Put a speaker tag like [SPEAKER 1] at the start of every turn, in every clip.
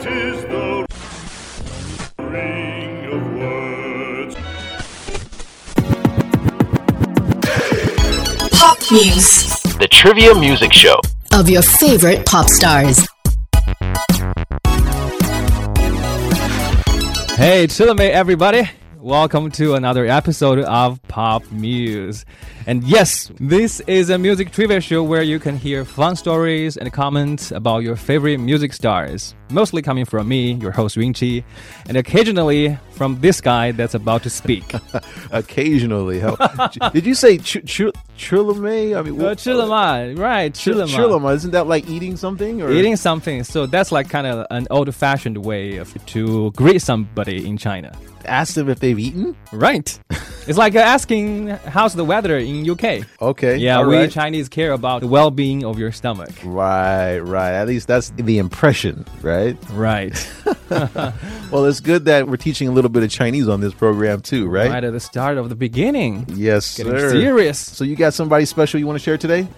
[SPEAKER 1] It is the ring of words.
[SPEAKER 2] Pop Muse
[SPEAKER 3] The Trivia Music Show.
[SPEAKER 2] of your favorite pop stars.
[SPEAKER 4] Hey, Chillame, everybody! Welcome to another episode of Pop Muse. And yes, this is a music trivia show where you can hear fun stories and comments about your favorite music stars. Mostly coming from me, your host Yun Qi, and occasionally from this guy that's about to speak. uh,
[SPEAKER 5] Occasionally, How- did you say ch- ch- chillame? I mean, what-
[SPEAKER 4] Chillama, right?
[SPEAKER 5] Ch-
[SPEAKER 4] Chillama.
[SPEAKER 5] chillama. Isn't that like eating something? Or?
[SPEAKER 4] Eating something, so that's like kind of an old-fashioned way of to greet somebody in China.
[SPEAKER 5] Ask them if they've eaten.
[SPEAKER 4] Right. it's like asking how's the weather in UK.
[SPEAKER 5] Okay.
[SPEAKER 4] Yeah, we
[SPEAKER 5] right.
[SPEAKER 4] Chinese care about the well-being of your stomach.
[SPEAKER 5] Right, right. At least that's the impression, right?
[SPEAKER 4] Right.
[SPEAKER 5] Well, it's good that we're teaching a little bit of Chinese on this program too, right?
[SPEAKER 4] right at the start of the beginning.
[SPEAKER 5] Yes,
[SPEAKER 4] Getting
[SPEAKER 5] sir.
[SPEAKER 4] serious.
[SPEAKER 5] So you got somebody special you want to share today?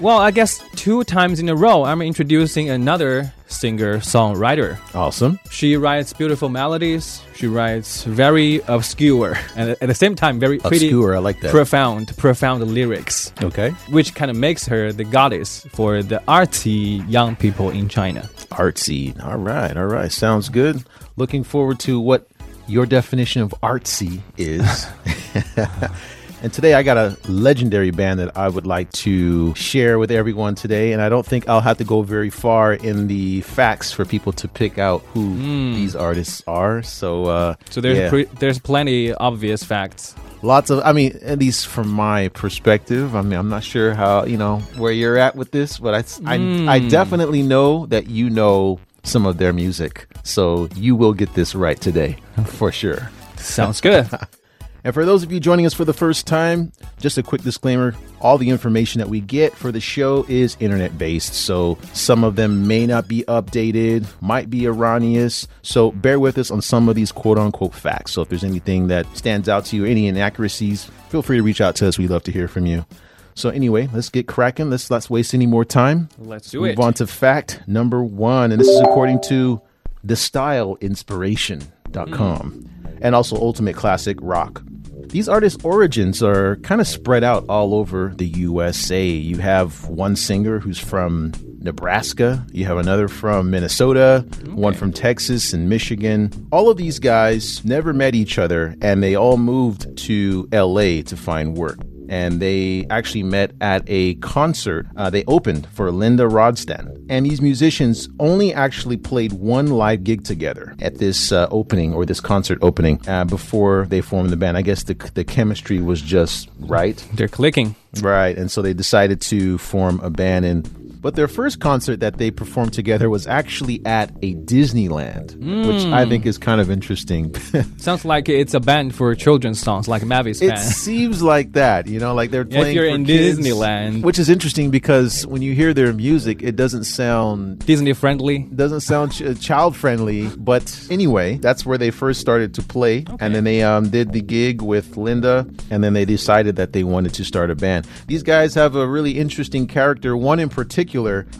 [SPEAKER 4] Well, I guess two times in a row, I'm introducing another singer-songwriter.
[SPEAKER 5] Awesome.
[SPEAKER 4] She writes beautiful melodies. She writes very obscure and at the same time very pretty,
[SPEAKER 5] Obscure, I like that.
[SPEAKER 4] profound, profound lyrics.
[SPEAKER 5] Okay.
[SPEAKER 4] Which kind of makes her the goddess for the artsy young people in China.
[SPEAKER 5] Artsy. All right, all right. Sounds good. Looking forward to what your definition of artsy is. and today I got a legendary band that I would like to share with everyone today. And I don't think I'll have to go very far in the facts for people to pick out who these artists are. So, uh,
[SPEAKER 4] So there's
[SPEAKER 5] yeah.
[SPEAKER 4] pre- there's plenty obvious facts.
[SPEAKER 5] lots of i mean at least from my perspective i mean i'm not sure how you know where you're at with this but i I, I definitely know that you know some of their music so you will get this right today for sure
[SPEAKER 4] Sounds good.
[SPEAKER 5] and for those of you joining us for the first time just a quick disclaimer. All the information that we get for the show is internet based so some of them may not be updated might be erroneous. So bear with us on some of these quote unquote facts. So if there's anything that stands out to you any inaccuracies feel free to reach out to us. We'd love to hear from you. So anyway let's get cracking. Let's let's waste any more time.
[SPEAKER 4] Let's do
[SPEAKER 5] move
[SPEAKER 4] it.
[SPEAKER 5] on to fact number one and this is according to thestyleinspiration.com mm. and also ultimate classic rock these artists' origins are kind of spread out all over the USA. You have one singer who's from Nebraska, you have another from Minnesota, one from Texas and Michigan. All of these guys never met each other and they all moved to LA to find work. And they actually met at a concert. Uh, they opened for Linda Ronstadt. And these musicians only actually played one live gig together at this uh, opening or this concert opening uh, before they formed the band. I guess the, the chemistry was just right.
[SPEAKER 4] They're clicking.
[SPEAKER 5] Right. And so they decided to form a band. And but their first concert that they performed together was actually at a Disneyland, which I think is kind of interesting.
[SPEAKER 4] Sounds like it's a band for children's songs, like Mavis
[SPEAKER 5] it
[SPEAKER 4] band.
[SPEAKER 5] seems like that, you know, like they're
[SPEAKER 4] If
[SPEAKER 5] playing
[SPEAKER 4] you're
[SPEAKER 5] for
[SPEAKER 4] in
[SPEAKER 5] kids,
[SPEAKER 4] Disneyland.
[SPEAKER 5] which is interesting because when you hear their music, it doesn't sound
[SPEAKER 4] Disney friendly.
[SPEAKER 5] doesn't sound ch- child friendly but anyway that's where they first started to play and then they um, did the gig with linda and then they decided that they wanted to start a band these guys have a really interesting character one in particular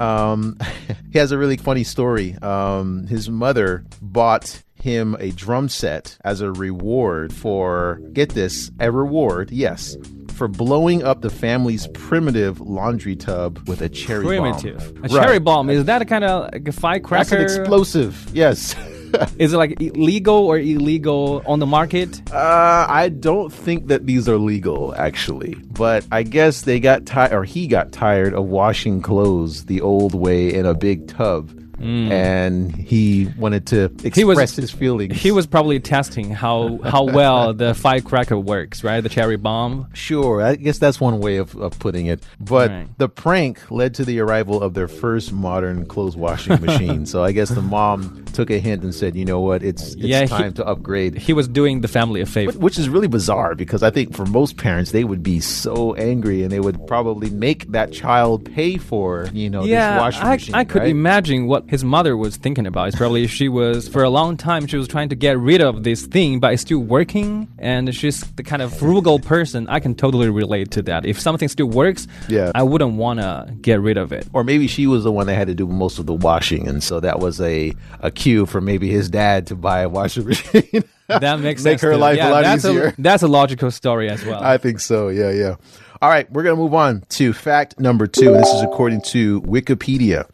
[SPEAKER 5] um, he has a really funny story um, his mother bought him a drum set as a reward for get this a reward yes for blowing up the family's primitive laundry tub with a cherry
[SPEAKER 4] Primitive.
[SPEAKER 5] bomb.
[SPEAKER 4] A cherry bomb. Is that a kind of like a
[SPEAKER 5] That's
[SPEAKER 4] firecracker?
[SPEAKER 5] an explosive. Yes.
[SPEAKER 4] Is it like legal or illegal on the market?
[SPEAKER 5] uh, I don't think that these are legal, actually. But I guess they got tired, or he got tired of washing clothes the old way in a big tub. And he wanted to express
[SPEAKER 4] Mm. He was-
[SPEAKER 5] his feelings.
[SPEAKER 4] He was probably testing how how well the firecracker works, right? The cherry bomb.
[SPEAKER 5] Sure, I guess that's one way of, of putting it. But
[SPEAKER 4] Right.
[SPEAKER 5] the prank led to the arrival of their first modern clothes washing machine. So I guess the mom took a hint and said, you know what, it's, it's
[SPEAKER 4] Yeah, he-
[SPEAKER 5] time to upgrade.
[SPEAKER 4] He was doing the family a favor.
[SPEAKER 5] which is really bizarre because I think for most parents they would be so angry and they would probably make that child pay for you know
[SPEAKER 4] yeah,
[SPEAKER 5] this washing
[SPEAKER 4] I,
[SPEAKER 5] machine.
[SPEAKER 4] I could
[SPEAKER 5] right?
[SPEAKER 4] imagine what his mother was thinking about is probably she was for a long time she was trying to get rid of this thing, but it's still working, and she's the kind of frugal person. I can totally relate to that. If something still works,
[SPEAKER 5] Yeah.
[SPEAKER 4] I wouldn't want to get rid of it.
[SPEAKER 5] Or maybe she was the one that had to do most of the washing, and so that was a, a cue for maybe his dad to buy a washing machine.
[SPEAKER 4] That makes
[SPEAKER 5] Make
[SPEAKER 4] sense
[SPEAKER 5] her
[SPEAKER 4] too.
[SPEAKER 5] life a lot
[SPEAKER 4] that's
[SPEAKER 5] easier.
[SPEAKER 4] A, that's a logical story as well.
[SPEAKER 5] I think so. Yeah, yeah. All right, we're going to move on to fact number two. This is according to Wikipedia.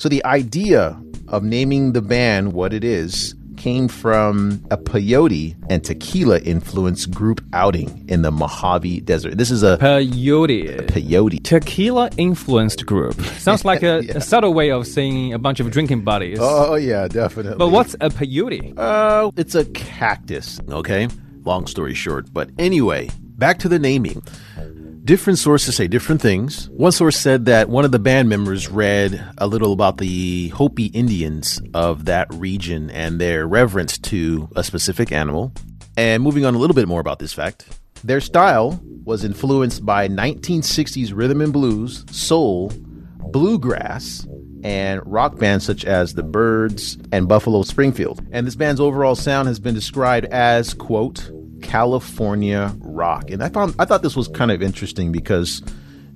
[SPEAKER 5] So, the idea of naming the band what it is came from a peyote and tequila influenced group outing in the Mojave Desert. This is a
[SPEAKER 4] Peyote.
[SPEAKER 5] peyote.
[SPEAKER 4] Tequila influenced group. Sounds like a, a subtle way of saying a bunch of drinking buddies.
[SPEAKER 5] Oh, yeah, definitely.
[SPEAKER 4] but what's a peyote?
[SPEAKER 5] Uh, it's a cactus, okay? Long story short. But anyway, back to the naming. Different sources say different things. One source said that one of the band members read a little about the Hopi Indians of that region and their reverence to a specific animal. And moving on a little bit more about this fact, their style was influenced by 1960s rhythm and blues, soul, bluegrass, and rock bands such as the Byrds and Buffalo Springfield. And this band's overall sound has been described as, quote, California rock. And I found I thought this was kind of interesting because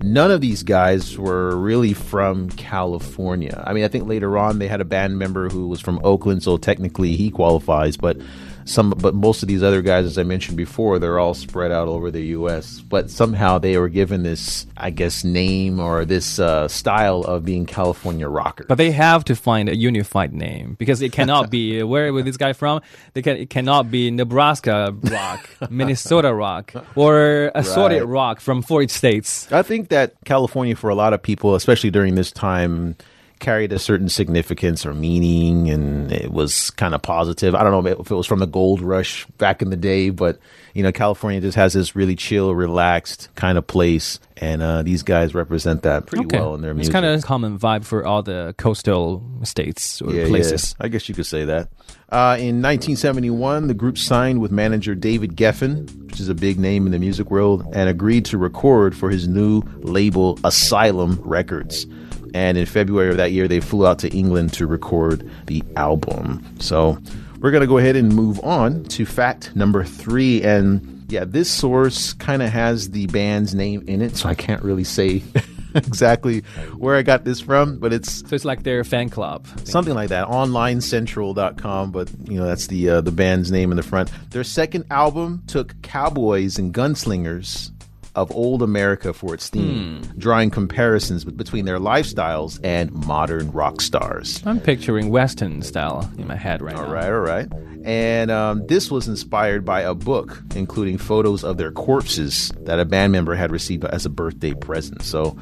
[SPEAKER 5] none of these guys were really from California. I mean, I think later on they had a band member who was from Oakland, so technically he qualifies, but some but most of these other guys as I mentioned before, they're all spread out over the US, but somehow they were given this I guess name or this uh, style of being California rocker.
[SPEAKER 4] But they have to find a unified name because it cannot be where was this guy from? They can it cannot be Nebraska rock, Minnesota rock, or assorted
[SPEAKER 5] Right.
[SPEAKER 4] rock from 40 states.
[SPEAKER 5] I think that California, for a lot of people, especially during this time, carried a certain significance or meaning, and it was kind of positive. I don't know if it was from the gold rush back in the day, but you know, California just has this really chill, relaxed kind of place, and uh, these guys represent that pretty well in their music.
[SPEAKER 4] it's kind of a common vibe for all the coastal states or
[SPEAKER 5] Yeah,
[SPEAKER 4] places.
[SPEAKER 5] yeah. I guess you could say that. Uh, in 1971, the group signed with manager David Geffen, which is a big name in the music world, and agreed to record for his new label Asylum Records. And in February of that year, they flew out to England to record the album. So we're going to go ahead and move on to fact number three. And yeah, this source kind of has the band's name in it, so I can't really say exactly where I got this from, but it's
[SPEAKER 4] So it's like their fan club.
[SPEAKER 5] something like that onlinecentral.com but you know that's the uh, the band's name in the front their second album took cowboys and gunslingers of old america for its theme drawing comparisons between their lifestyles and modern rock stars.
[SPEAKER 4] I'm picturing Western style in my head right now.
[SPEAKER 5] all right all right. And um, this was inspired by a book including photos of their corpses that a band member had received as a birthday present. So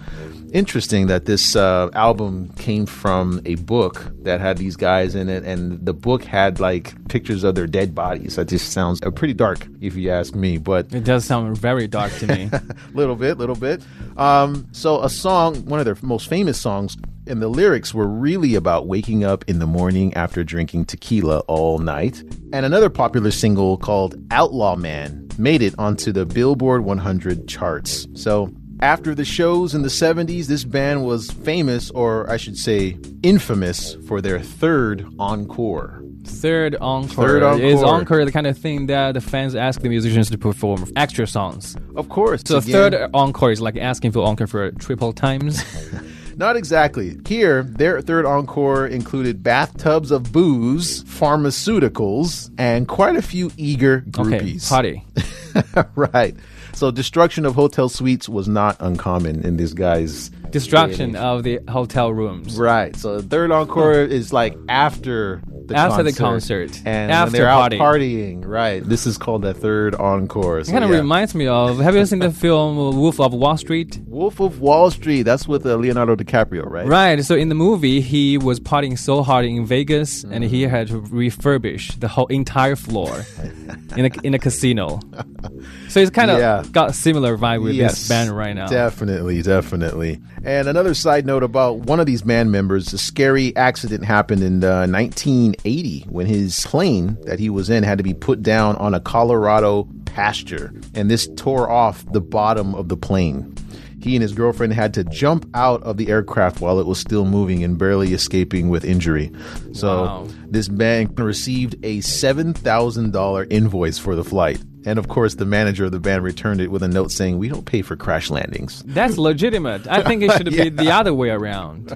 [SPEAKER 5] interesting that this uh, album came from a book that had these guys in it and the book had like pictures of their dead bodies that just sounds uh, pretty dark if you ask me but
[SPEAKER 4] It does sound very dark to me.
[SPEAKER 5] little bit, little bit. Um, so a song, one of their most famous songs, and the lyrics were really about waking up in the morning after drinking tequila all night. And another popular single called Outlaw Man made it onto the Billboard 100 charts. So after the shows in the 70s, this band was famous, or I should say, infamous, for their third encore.
[SPEAKER 4] Third encore.
[SPEAKER 5] Third encore.
[SPEAKER 4] Is
[SPEAKER 5] encore.
[SPEAKER 4] the kind of thing that the fans ask the musicians to perform extra songs?
[SPEAKER 5] Of course.
[SPEAKER 4] So
[SPEAKER 5] again-
[SPEAKER 4] third encore is like asking for encore for triple times.
[SPEAKER 5] Not exactly. Here, their third encore included bathtubs of booze, pharmaceuticals, and quite a few eager groupies.
[SPEAKER 4] Okay, party.
[SPEAKER 5] right. So destruction of hotel suites was not uncommon in this guy's
[SPEAKER 4] Destruction of the hotel rooms.
[SPEAKER 5] Right. So the third encore is like after the
[SPEAKER 4] After the
[SPEAKER 5] concert.
[SPEAKER 4] concert.
[SPEAKER 5] and
[SPEAKER 4] After
[SPEAKER 5] they're
[SPEAKER 4] party.
[SPEAKER 5] out partying. Right. This is called the third encore.
[SPEAKER 4] It kind of
[SPEAKER 5] yeah.
[SPEAKER 4] reminds me of. Have you seen the film Wolf of Wall Street?
[SPEAKER 5] Wolf of Wall Street. That's with uh, Leonardo DiCaprio, right?
[SPEAKER 4] Right. So in the movie, he was partying so hard in Vegas, and he had to refurbish the whole entire floor in a in a casino. So it's kind of
[SPEAKER 5] Yeah.
[SPEAKER 4] got a similar vibe with this band right now.
[SPEAKER 5] Definitely, definitely. And another side note about one of these band members, a scary accident happened in uh, 1980 when his plane that he was in had to be put down on a Colorado pasture, and this tore off the bottom of the plane. he and his girlfriend had to jump out of the aircraft while it was still moving and barely escaping with injury. So
[SPEAKER 4] Wow.
[SPEAKER 5] this band received a $7,000 invoice for the flight. And of course, the manager of the band returned it with a note saying, We don't pay for crash landings.
[SPEAKER 4] That's legitimate. I think it should be the other way around.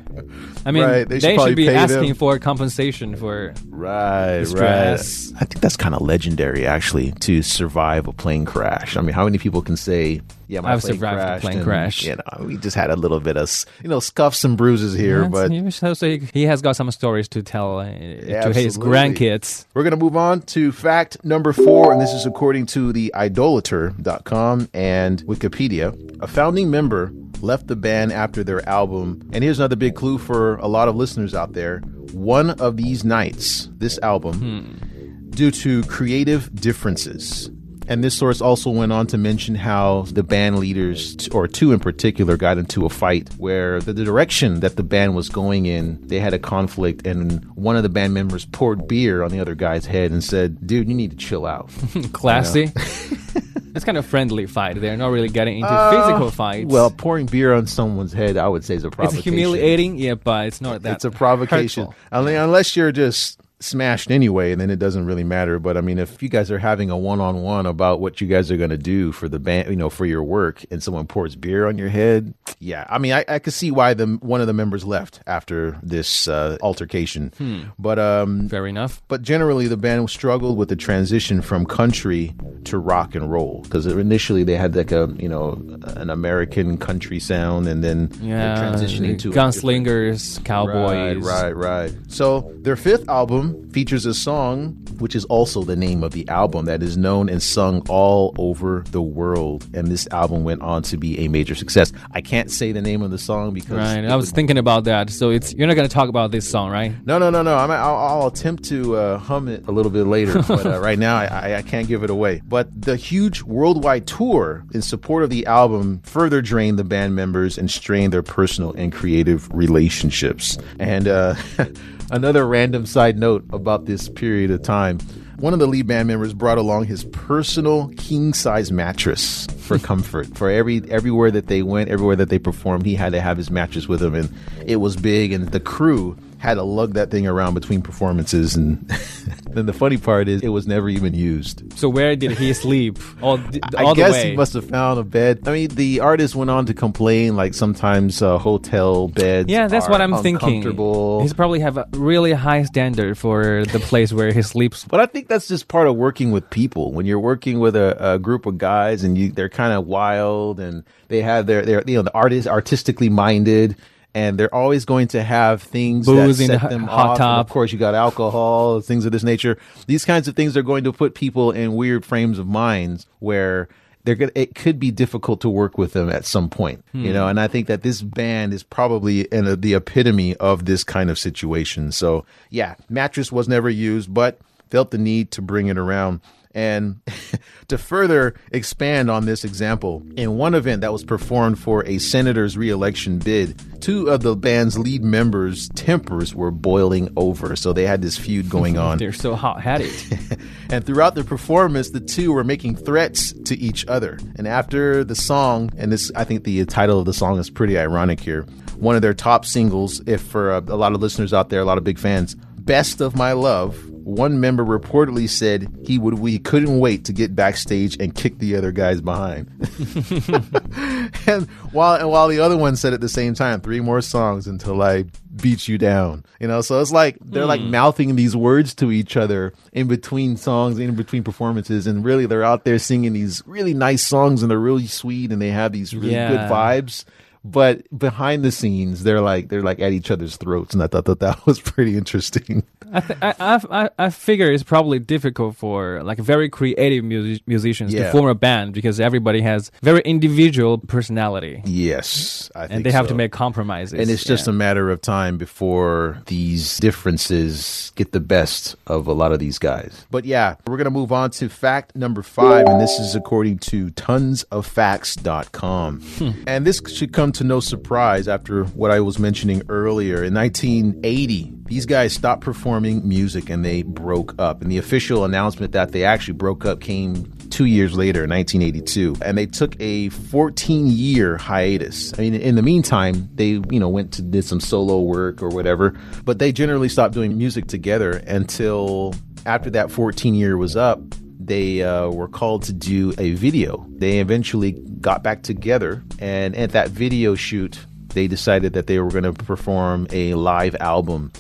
[SPEAKER 4] I mean,
[SPEAKER 5] Right, they
[SPEAKER 4] they
[SPEAKER 5] should
[SPEAKER 4] should, be asking
[SPEAKER 5] them.
[SPEAKER 4] for compensation for.
[SPEAKER 5] Right,
[SPEAKER 4] stress.
[SPEAKER 5] right. I think that's kind of legendary, actually, to survive a plane crash. I mean, how many people can say, "Yeah, my
[SPEAKER 4] I've
[SPEAKER 5] plane
[SPEAKER 4] survived a
[SPEAKER 5] crashed
[SPEAKER 4] plane
[SPEAKER 5] and,
[SPEAKER 4] crash."
[SPEAKER 5] You know, we just had a little bit of, you know, scuffs and bruises here,
[SPEAKER 4] That's-
[SPEAKER 5] but
[SPEAKER 4] he, so, so he, he has got some stories to tell uh, to his grandkids.
[SPEAKER 5] We're going to move on to fact number four, and this is according to the idolater.com and Wikipedia. A founding member left the band after their album. And here's another big clue for a lot of listeners out there. One of these nights, this album, hmm. due to creative differences. And this source also went on to mention how the band leaders, or two in particular, got into a fight where the, direction that the band was going in, they had a conflict, and one of the band members poured beer on the other guy's head and said, "Dude, you need to chill out."
[SPEAKER 4] Classy. it's kind of a friendly fight. They're not really getting into physical fights.
[SPEAKER 5] Uh, well, pouring beer on someone's head, I would say, is a provocation.
[SPEAKER 4] it's humiliating, yeah, but it's not that.
[SPEAKER 5] it's a provocation.
[SPEAKER 4] hurtful.
[SPEAKER 5] Unless you're just smashed anyway, and then it doesn't really matter. But I mean, if you guys are having a one-on-one about what you guys are going to do for the band, you know, for your work, and someone pours beer on your head, yeah, I mean, I, I could see why the one of the members left after this uh, altercation. But um,
[SPEAKER 4] Fair enough.
[SPEAKER 5] but generally, the band struggled with the transition from country to rock and roll because initially they had like a you know an American country sound, and then
[SPEAKER 4] Yeah,
[SPEAKER 5] transitioning to
[SPEAKER 4] gunslingers, cowboys.
[SPEAKER 5] Right, right, right. So their fifth album features a song, which is also the name of the album, that is known and sung all over the world. And this album went on to be a major success. I can't say the name of the song because
[SPEAKER 4] Right, I was
[SPEAKER 5] would-
[SPEAKER 4] thinking about that. So it's you're not gonna talk about this song, right?
[SPEAKER 5] no, no, no, no. I'm, I'll, I'll attempt to uh, hum it a little bit later, but uh, right now I, I, I can't give it away. But the huge worldwide tour in support of the album further drained the band members and strained their personal and creative relationships. And uh, another random side note about this period of time. One of the lead band members brought along his personal king size mattress for comfort. For every everywhere that they went, everywhere that they performed, he had to have his mattress with him, and it was big. And the crew had to lug that thing around between performances. And then the funny part is, it was never even used.
[SPEAKER 4] So where did he sleep? All, th- all
[SPEAKER 5] I guess
[SPEAKER 4] the way.
[SPEAKER 5] he must have found a bed. I mean, the artist went on to complain, like sometimes uh, hotel beds.
[SPEAKER 4] yeah, that's
[SPEAKER 5] are
[SPEAKER 4] what I'm thinking. He's probably have a really high standard for the place where he sleeps.
[SPEAKER 5] But I think that's just part of working with people. When you're working with a, a group of guys and you they're kind of wild and they have their their you know the artist artistically minded and they're always going to have things
[SPEAKER 4] Booze
[SPEAKER 5] that set them
[SPEAKER 4] hot
[SPEAKER 5] off. And of course, you got alcohol, things of this nature. These kinds of things are going to put people in weird frames of minds where they're gonna, it could be difficult to work with them at some point, you hmm. know. And I think that this band is probably in a, the epitome of this kind of situation. So yeah, mattress was never used, but felt the need to bring it around. And to further expand on this example, in one event that was performed for a senator's reelection bid, two of the band's lead members' tempers were boiling over. So they had this feud going on.
[SPEAKER 4] They're so hot headed.
[SPEAKER 5] And throughout the performance, the two were making threats to each other. And after the song, and this, I think the title of the song is pretty ironic here. One of their top singles, if for a, a lot of listeners out there, a lot of big fans, "Best of My Love." One member reportedly said he would we couldn't wait to get backstage and kick the other guys behind. and while and while the other one said at the same time, three more songs until I beat you down. You know, so it's like they're like hmm. mouthing these words to each other in between songs, in between performances, and really they're out there singing these really nice songs and they're really sweet and they have these really good vibes. But behind the scenes, they're like they're like at each other's throats, and I thought that that was pretty interesting.
[SPEAKER 4] I, th- I, I, I- figure it's probably difficult for like very creative music- musicians
[SPEAKER 5] Yeah.
[SPEAKER 4] to form a band because everybody has very individual personality
[SPEAKER 5] Yes, I think
[SPEAKER 4] and they have
[SPEAKER 5] so.
[SPEAKER 4] to make compromises.
[SPEAKER 5] And it's just
[SPEAKER 4] Yeah.
[SPEAKER 5] a matter of time before these differences get the best of a lot of these guys. But yeah, we're going to move on to fact number five, and this is according to tonsoffacts.com. Hmm. And this should come to no surprise after what I was mentioning earlier. In 1980, these guys stopped performing music and they broke up. And the official announcement that they actually broke up came two years later, 1982, and they took a 14 year hiatus. I mean, in the meantime, they you know went to did some solo work or whatever, but they generally stopped doing music together until after that 14 year was up. They uh, were called to do a video. They eventually got back together, and at that video shoot, they decided that they were going to perform a live album.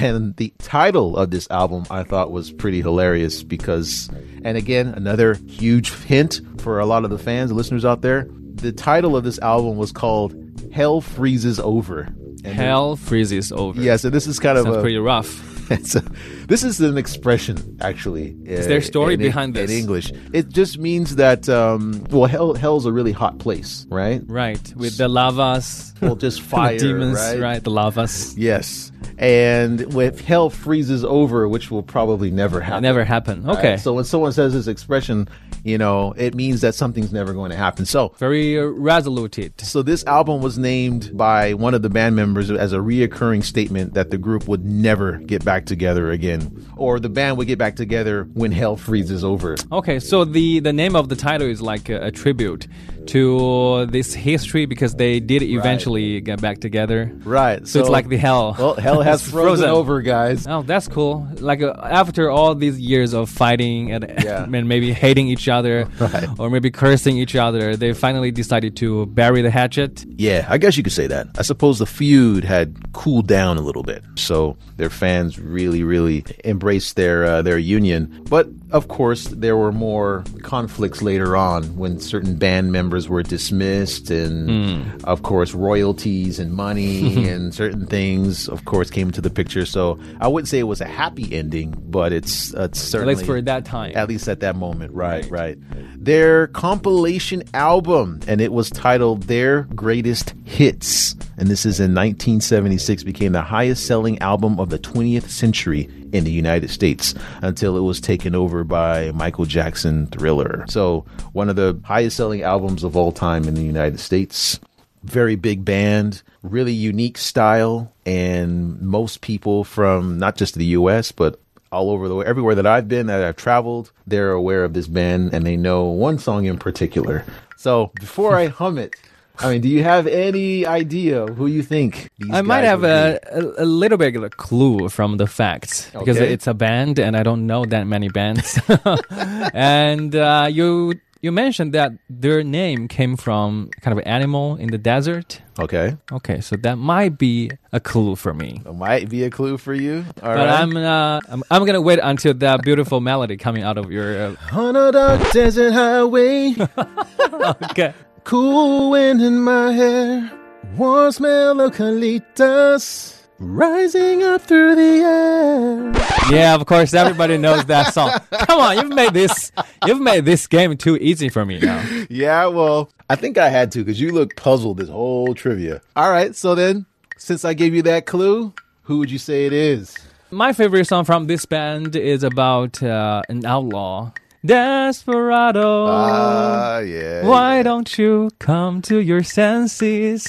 [SPEAKER 5] And the title of this album I thought was pretty hilarious because, and again, another huge hint for a lot of the fans, the listeners out there. The title of this album was called Hell Freezes Over. And
[SPEAKER 4] Hell freezes over.
[SPEAKER 5] Yeah, so this is kind of a,
[SPEAKER 4] pretty rough.
[SPEAKER 5] this is an expression, actually. Is
[SPEAKER 4] there a story behind this?
[SPEAKER 5] In English, it just means that um, well, hell, hell's a really hot place, right?
[SPEAKER 4] Right. With the lavas.
[SPEAKER 5] Well, just fire,
[SPEAKER 4] the demons,
[SPEAKER 5] right?
[SPEAKER 4] The lavas.
[SPEAKER 5] Yes, and with hell freezes over, which will probably never happen.
[SPEAKER 4] Never happen.
[SPEAKER 5] right?
[SPEAKER 4] Okay.
[SPEAKER 5] So when someone says this expression, you know, it means that something's never going to happen. So
[SPEAKER 4] Very uh, resolute.
[SPEAKER 5] so this album was named by one of the band members as a reoccurring statement that the group would never get back together again, or the band would get back together when hell freezes over.
[SPEAKER 4] Okay, so the the name of the title is like a, a tribute to this history because they did eventually get back together.
[SPEAKER 5] Right.
[SPEAKER 4] So, it's like the hell.
[SPEAKER 5] Well, hell has
[SPEAKER 4] It's
[SPEAKER 5] frozen, over, guys.
[SPEAKER 4] Oh, that's cool. Like uh, after all these years of fighting and,
[SPEAKER 5] Yeah.
[SPEAKER 4] and maybe hating each other
[SPEAKER 5] Right.
[SPEAKER 4] or maybe cursing each other, they finally decided to bury the hatchet.
[SPEAKER 5] Yeah, I guess you could say that. I suppose the feud had cooled down a little bit, so their fans really, really embraced their uh, their union. But of course, there were more conflicts later on when certain band members were dismissed, and of course, royalties and money and certain things, of course, came into the picture. So I wouldn't say it was a happy ending, but it's uh,
[SPEAKER 4] At
[SPEAKER 5] certainly
[SPEAKER 4] least for that time.
[SPEAKER 5] at least at that moment, right, right. Their compilation album, and it was titled Their Greatest Hits. And this is in 1976, became the highest selling album of the 20th century in the United States until it was taken over by Michael Jackson Thriller. So, one of the highest selling albums of all time in the United States very big band, really unique style, and most people from not just the U.S. but all over the everywhere that I've been that I've traveled, they're aware of this band and they know one song in particular. So before I hum it, I mean, do you have any idea who you think? These
[SPEAKER 4] I might have a, a, a little bit of a clue from the facts because
[SPEAKER 5] Okay.
[SPEAKER 4] it's a band and I don't know that many bands. and uh, you you mentioned that their name came from kind of an animal in the desert.
[SPEAKER 5] Okay,
[SPEAKER 4] Okay, so that might be a clue for me.
[SPEAKER 5] that might be a clue for you. All right.
[SPEAKER 4] But I'm, uh, I'm I'm gonna wait until that beautiful melody coming out of your. Uh,
[SPEAKER 5] on a dark desert highway.
[SPEAKER 4] okay.
[SPEAKER 5] Cool wind in my hair, warm smell of colitas rising up through the air.
[SPEAKER 4] Yeah, of course, everybody knows that song. Come on, you've made this you've made this game too easy for me now.
[SPEAKER 5] Yeah, well, I think I had to because you look puzzled this whole trivia. All right, so then, since I gave you that clue, who would you say it is?
[SPEAKER 4] My favorite song from this band is about uh, an outlaw, Desperado.
[SPEAKER 5] Ah, yeah.
[SPEAKER 4] Why don't you come to your senses?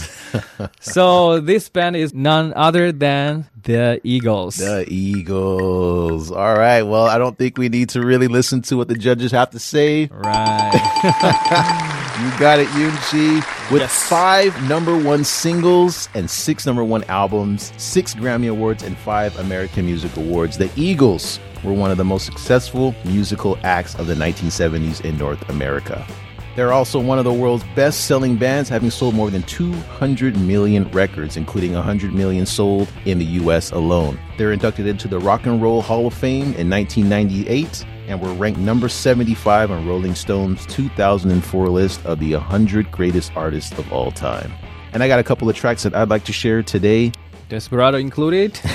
[SPEAKER 4] so this band is none other than the Eagles.
[SPEAKER 5] The Eagles. All right, well, I don't think we need to really listen to what the judges have to say.
[SPEAKER 4] right.
[SPEAKER 5] You got it, Yun Qi. With five number one singles and six number one albums, six Grammy Awards, and five American Music Awards, the Eagles were one of the most successful musical acts of the 1970s in North America. They're also one of the world's best selling bands, having sold more than 200 million records, including 100 million sold in the US alone. They're inducted into the Rock and Roll Hall of Fame in 1998 and were ranked number 75 on Rolling Stone's 2004 list of the 100 greatest artists of all time. And I got a couple of tracks that I'd like to share today.
[SPEAKER 4] Desperado included.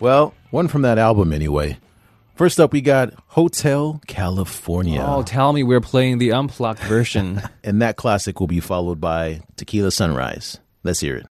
[SPEAKER 5] Well, one from that album anyway. First up, we got Hotel California.
[SPEAKER 4] Oh, tell me we're playing the unplugged version.
[SPEAKER 5] and that classic will be followed by Tequila Sunrise. Let's hear it.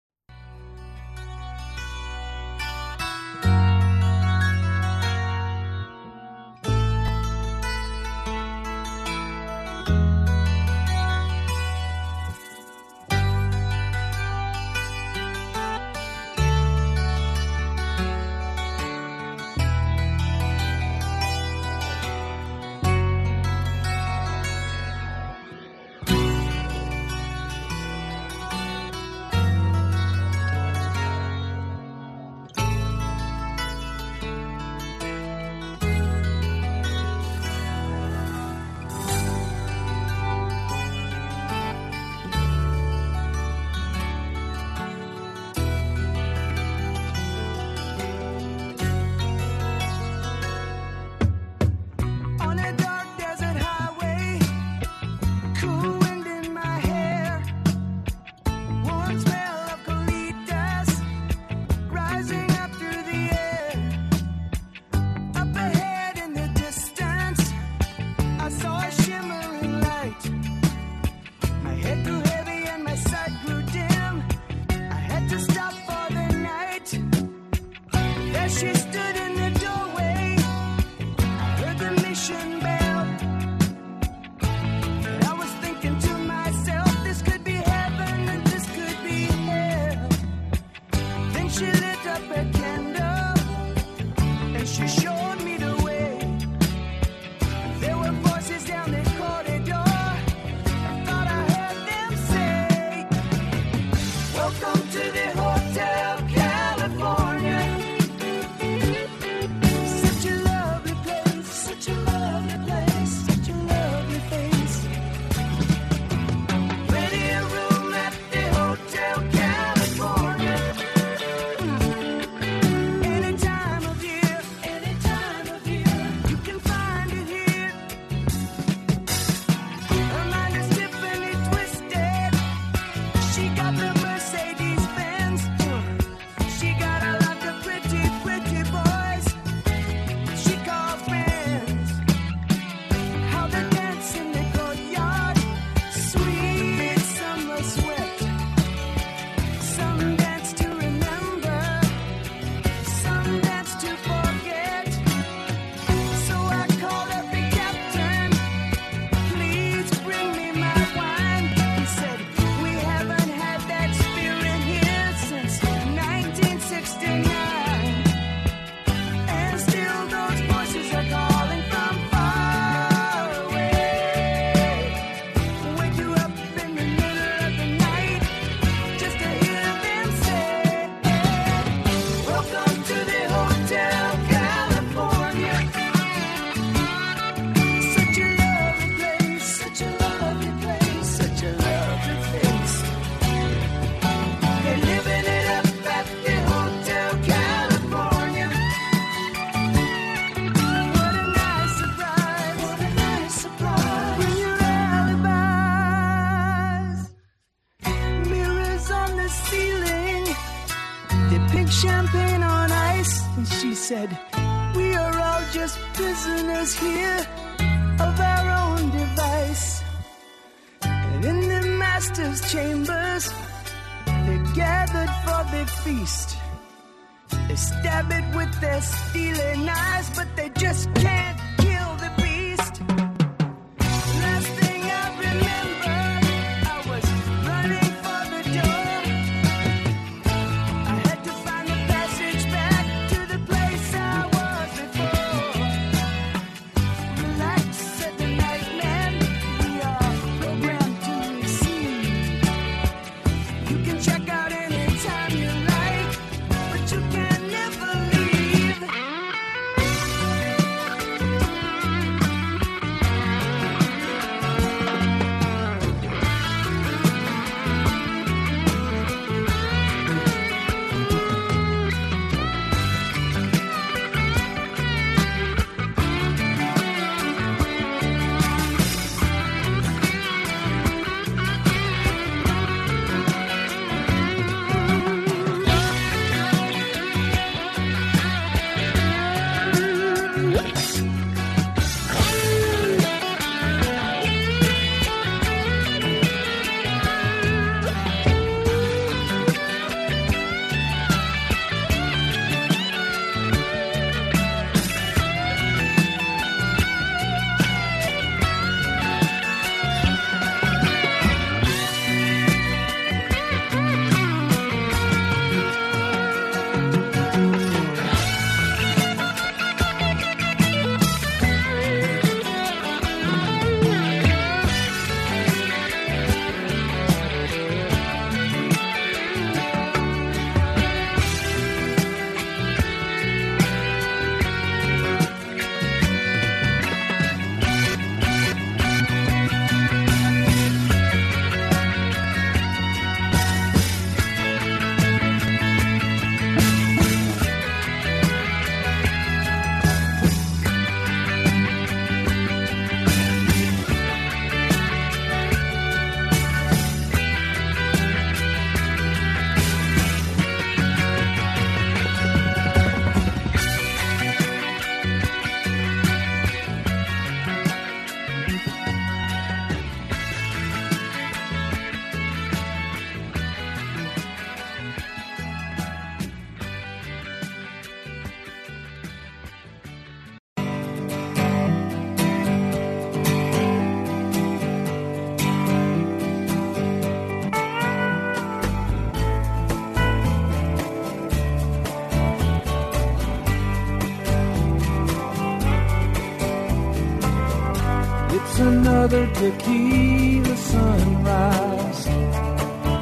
[SPEAKER 6] Another tequila sunrise,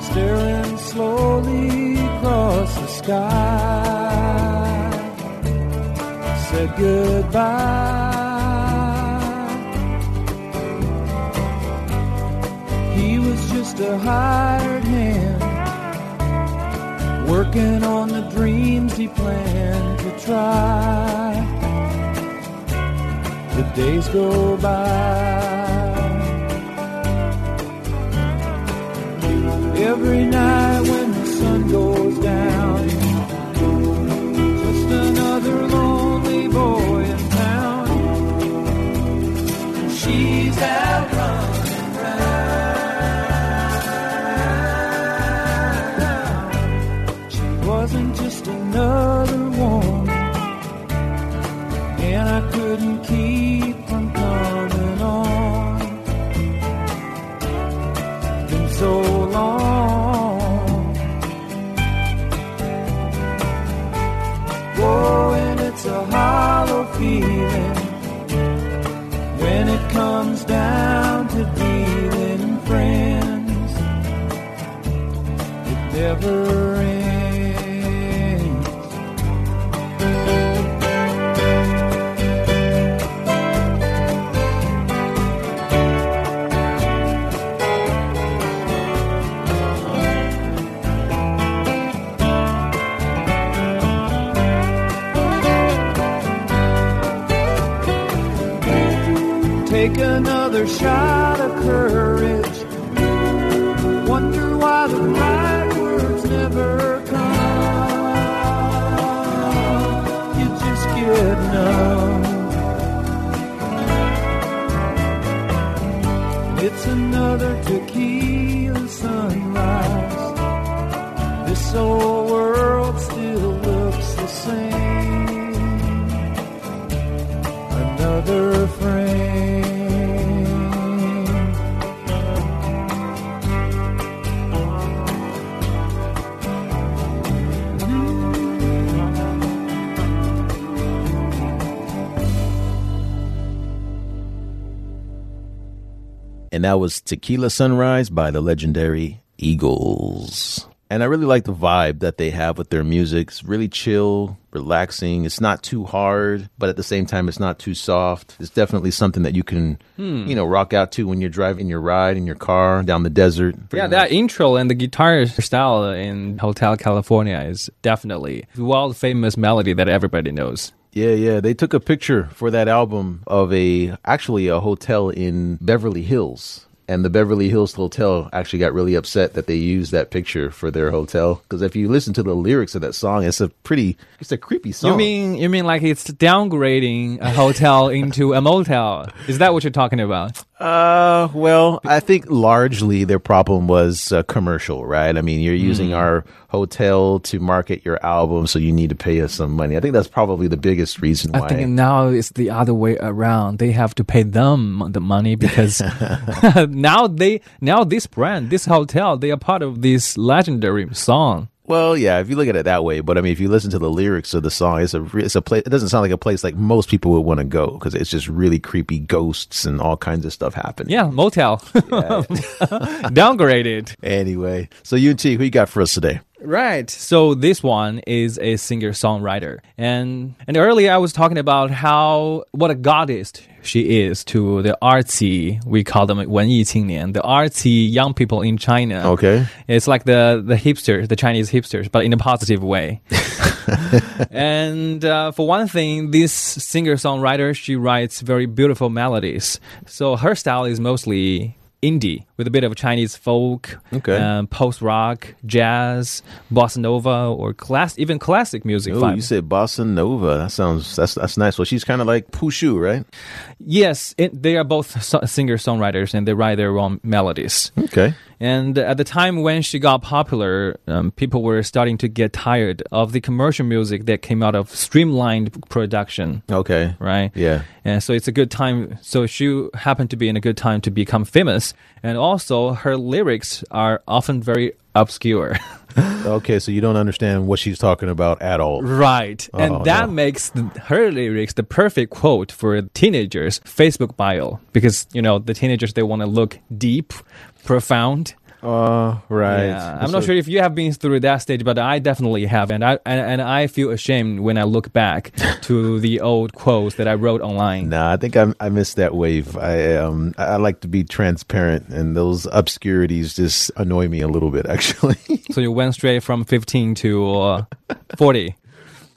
[SPEAKER 6] staring slowly across the sky. Said goodbye. He was just a hired hand, working on the dreams he planned to try. The days go by. Every night when the sun goes Take another shot of courage. Wonder why the right words never come. You just get numb. It's another tequila sunrise. This old
[SPEAKER 5] And that was Tequila Sunrise by the legendary Eagles. And I really like the vibe that they have with their music. It's really chill, relaxing. It's not too hard, but at the same time, it's not too soft. It's definitely something that you can, hmm. you know, rock out to when you're driving your ride in your car down the desert.
[SPEAKER 4] Yeah, that intro and the guitar style in Hotel California is definitely a world famous melody that everybody knows.
[SPEAKER 5] Yeah, yeah. They took a picture for that album of a actually a hotel in Beverly Hills. And the Beverly Hills Hotel actually got really upset that they used that picture for their hotel because if you listen to the lyrics of that song, it's a pretty, it's a creepy song.
[SPEAKER 4] You mean you mean like it's downgrading a hotel into a motel? Is that what you're talking about?
[SPEAKER 5] Uh, well, I think largely their problem was uh, commercial, right? I mean, you're using
[SPEAKER 4] Mm.
[SPEAKER 5] our hotel to market your album, so you need to pay us some money. I think that's probably the biggest reason why.
[SPEAKER 4] I think now it's the other way around. They have to pay them the money because now they now this brand, this hotel, they are part of this legendary song.
[SPEAKER 5] Well, yeah, if you look at it that way, but I mean, if you listen to the lyrics of the song, it's a it's a place. It doesn't sound like a place like most people would want to go because it's just really creepy ghosts and all kinds of stuff happening.
[SPEAKER 4] Yeah, motel. Downgraded.
[SPEAKER 5] Anyway, so UT, who you got for us today?
[SPEAKER 4] Right. So this one is a singer-songwriter. And and earlier I was talking about how what a goddess she is to the artsy, we call them 文艺青年, the artsy young people in China.
[SPEAKER 5] Okay.
[SPEAKER 4] It's like the the hipsters, the Chinese hipsters, but in a positive way. and uh, for one thing, this singer-songwriter, she writes very beautiful melodies. So her style is mostly indie with a bit of Chinese folk,
[SPEAKER 5] Okay.
[SPEAKER 4] um, post rock, jazz, bossa nova, or class, even classic music.
[SPEAKER 5] Oh, you said bossa nova. That sounds that's that's nice. Well, she's kind of like Pushu, right?
[SPEAKER 4] yes, it, they are both so- singer-songwriters and they write their own melodies.
[SPEAKER 5] Okay.
[SPEAKER 4] And at the time when she got popular, um, people were starting to get tired of the commercial music that came out of streamlined production,
[SPEAKER 5] Okay.
[SPEAKER 4] right?
[SPEAKER 5] Yeah.
[SPEAKER 4] And so it's a good time. So she happened to be in a good time to become famous. And also, her lyrics are often very obscure.
[SPEAKER 5] Okay, so you don't understand what she's talking about at all.
[SPEAKER 4] right. Oh, and
[SPEAKER 5] Oh,
[SPEAKER 4] that
[SPEAKER 5] no.
[SPEAKER 4] makes the, her lyrics the perfect quote for teenagers' Facebook bio because, you know, the teenagers, they want to look deep, profound.
[SPEAKER 5] Uh, right.
[SPEAKER 4] Yeah, I'm not sure if you have been through that stage, but I definitely have, and I and, and I feel ashamed when I look back to the old quotes that I wrote online.
[SPEAKER 5] Nah, I think I, I missed that wave. I um I I like to be transparent, and those obscurities just annoy me a little bit. Actually,
[SPEAKER 4] So you went straight from 15 to uh, 40.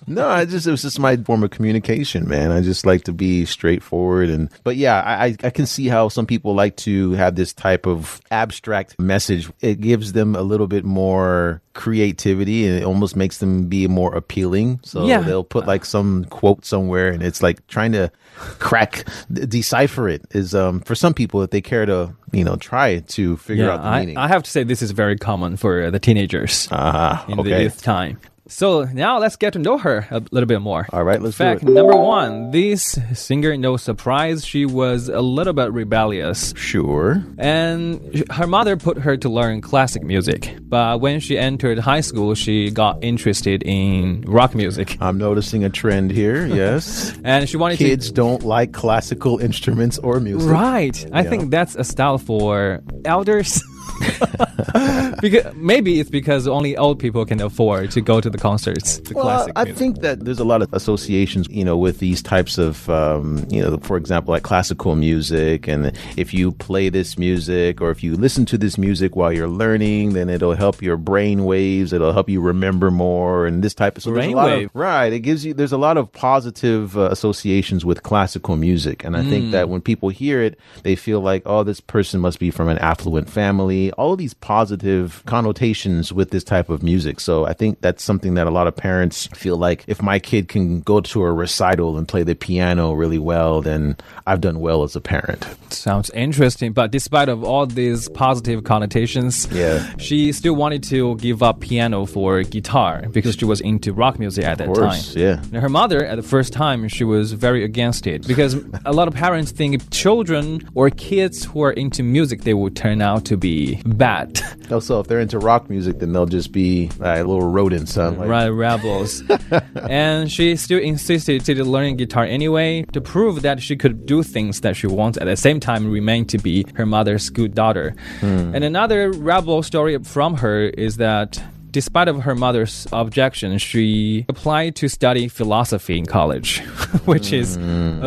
[SPEAKER 5] No, I just it was just my form of communication, man. I just like to be straightforward, and but yeah, I I- can see how some people like to have this type of abstract message. It gives them a little bit more creativity, and it almost makes them be more appealing. So
[SPEAKER 4] Yeah.
[SPEAKER 5] they'll put like some quote somewhere, and it's like trying to crack decipher it is um for some people if they care to you know try to figure out the
[SPEAKER 4] I,
[SPEAKER 5] meaning.
[SPEAKER 4] I have to say this is very common for the teenagers
[SPEAKER 5] Ah,
[SPEAKER 4] in the youth time. So now let's get to know her a little bit more.
[SPEAKER 5] All right, let's do
[SPEAKER 4] Fact
[SPEAKER 5] it.
[SPEAKER 4] number one: This singer, no surprise, she was a little bit rebellious.
[SPEAKER 5] Sure.
[SPEAKER 4] And her mother put her to learn classic music. But when she entered high school, she got interested in rock music.
[SPEAKER 5] I'm noticing a trend here. Yes.
[SPEAKER 4] And she wanted
[SPEAKER 5] Kids don't like classical instruments or music.
[SPEAKER 4] Right. I think that's a style for elders. because maybe it's because only old people can afford to go to the concerts, the
[SPEAKER 5] Well,
[SPEAKER 4] classic
[SPEAKER 5] I
[SPEAKER 4] music.
[SPEAKER 5] think that there's a lot of associations, you know, with these types of, um, you know, for example, like classical music. And if you play this music or if you listen to this music while you're learning, then it'll help your brain waves. It'll help you remember more and this type of so there's a of-
[SPEAKER 4] Brainwave.
[SPEAKER 5] right. It gives you, there's a lot of positive uh, associations with classical music. And I think that when people hear it, they feel like, oh, this person must be from an affluent family. All of these positive connotations with this type of music. So I think that's something that a lot of parents feel like if my kid can go to a recital and play the piano really well, then I've done well as a parent.
[SPEAKER 4] Sounds interesting, but despite of all these positive connotations,
[SPEAKER 5] Yeah.
[SPEAKER 4] she still wanted to give up piano for guitar because she was into rock music at that
[SPEAKER 5] course,
[SPEAKER 4] time.
[SPEAKER 5] yeah.
[SPEAKER 4] Now, her mother, at the first time, she was very against it because a lot of parents think if children or kids who are into music, they will turn out to be bad,
[SPEAKER 5] Also, if they're into rock music, then they'll just be uh, little rodents. Huh? Like,
[SPEAKER 4] right? Rebels. and she still insisted to learn guitar anyway to prove that she could do things that she wants at the same time remain to be her mother's good daughter. And another rebel story from her is that despite of her mother's objection, she applied to study philosophy in college, which is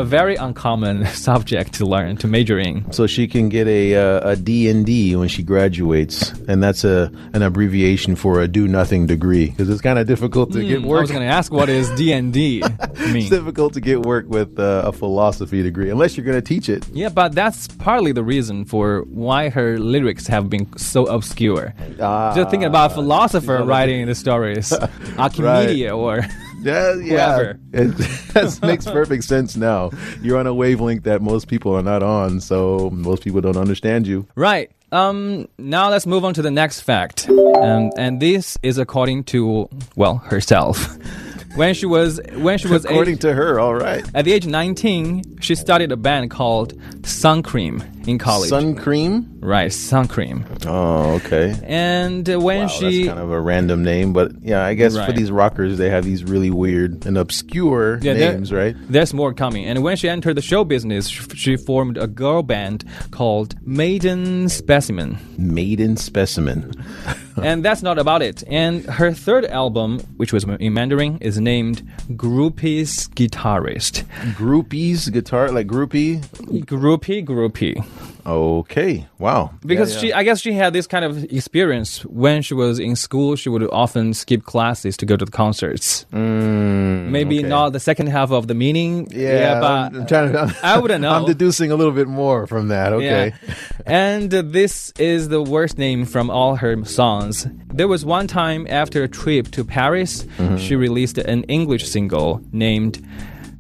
[SPEAKER 4] a very uncommon subject to learn to major in.
[SPEAKER 5] so she can get a uh, a D and D when she graduates, and that's a an abbreviation for a do nothing degree because it's kind of difficult to get
[SPEAKER 4] Hmm, I
[SPEAKER 5] work.
[SPEAKER 4] was going to ask what is D and D
[SPEAKER 5] It's
[SPEAKER 4] mean.
[SPEAKER 5] difficult to get work with uh, a philosophy degree unless you're going to teach it.
[SPEAKER 4] Yeah, but that's partly the reason for why her lyrics have been so obscure. Just thinking about a philosopher writing the stories, Archimedes or
[SPEAKER 5] Yeah, yeah. It that makes perfect sense now. You're on a wavelength that most people are not on, so most people don't understand you.
[SPEAKER 4] right. Um. Now let's move on to the next fact, um, and this is according to well herself. When she was when she was
[SPEAKER 5] According
[SPEAKER 4] age,
[SPEAKER 5] to her, all right.
[SPEAKER 4] at the age of 19, she started a band called Sun Cream in college.
[SPEAKER 5] Sun cream.
[SPEAKER 4] right, Sun Cream.
[SPEAKER 5] Oh, okay.
[SPEAKER 4] And uh, when
[SPEAKER 5] Wow,
[SPEAKER 4] she
[SPEAKER 5] that's kind of a random name, but yeah, I guess for these rockers, they have these really weird and obscure
[SPEAKER 4] Yeah, there-
[SPEAKER 5] names, right?
[SPEAKER 4] There's more coming. And when she entered the show business, she formed a girl band called Maiden Specimen.
[SPEAKER 5] Maiden specimen.
[SPEAKER 4] and that's not about it. And her third album, which was in Mandarin, is named Groupie's Guitarist.
[SPEAKER 5] Groupies, guitar, like groupie.
[SPEAKER 4] Groupie, groupie.
[SPEAKER 5] Okay, wow.
[SPEAKER 4] Because
[SPEAKER 5] Yeah, yeah.
[SPEAKER 4] she, I guess she had this kind of experience when she was in school. She would often skip classes to go to the concerts. Maybe
[SPEAKER 5] okay.
[SPEAKER 4] not the second half of the meaning.
[SPEAKER 5] Yeah,
[SPEAKER 4] but
[SPEAKER 5] I'm, I'm trying to. I'm,
[SPEAKER 4] I wouldn't know.
[SPEAKER 5] I'm deducing a little bit more from that. Okay.
[SPEAKER 4] Yeah. And uh, this is the worst name from all her songs. There was one time after a trip to Paris,
[SPEAKER 5] Mm-hmm.
[SPEAKER 4] she released an English single named